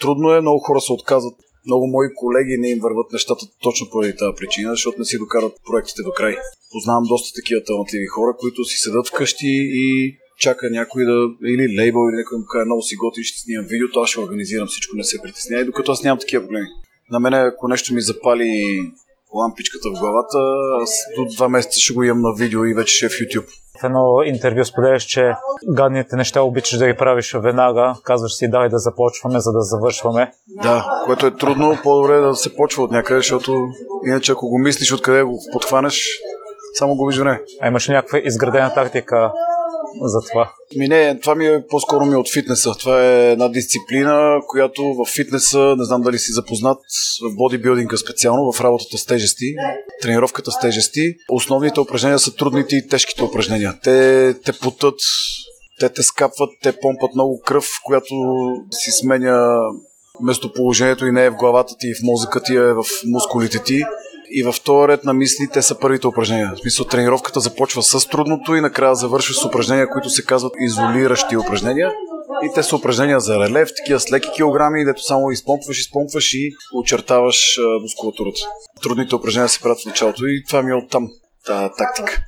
Трудно е, много хора се отказват. Много мои колеги не им върват нещата точно поради тази причина, защото не си докарат проектите до край. Познавам доста такива талантливи хора, които си седат вкъщи и чака някой да, или лейбъл, или някой му каже, много си готин, ще снимам видеото, аз ще организирам всичко, не се притеснявай, докато аз нямам такива проблеми. На мене, ако нещо ми запали лампичката в главата, аз до два месеца ще го имам на видео и вече ще е в YouTube. В едно интервю споделяш, че гадните неща обичаш да ги правиш веднага. Казваш си, дай да започваме, за да завършваме. Да, което е трудно, по-добре е да се почва от някъде, защото иначе ако го мислиш откъде го подхванеш, само го време. А имаш някаква изградена тактика за това? Ми не, това ми е по-скоро ми от фитнеса. Това е една дисциплина, която в фитнеса, не знам дали си запознат, в бодибилдинга специално, в работата с тежести, тренировката с тежести. Основните упражнения са трудните и тежките упражнения. Те те потът, те те скапват, те помпат много кръв, която си сменя местоположението и не е в главата ти и в мозъка ти, а е в мускулите ти и във втори ред на мисли те са първите упражнения. В смисъл тренировката започва с трудното и накрая завършва с упражнения, които се казват изолиращи упражнения. И те са упражнения за релев, такива с леки килограми, дето само изпомпваш, изпомпваш и очертаваш мускулатурата. Трудните упражнения се правят в началото и това ми е оттам, тази тактика.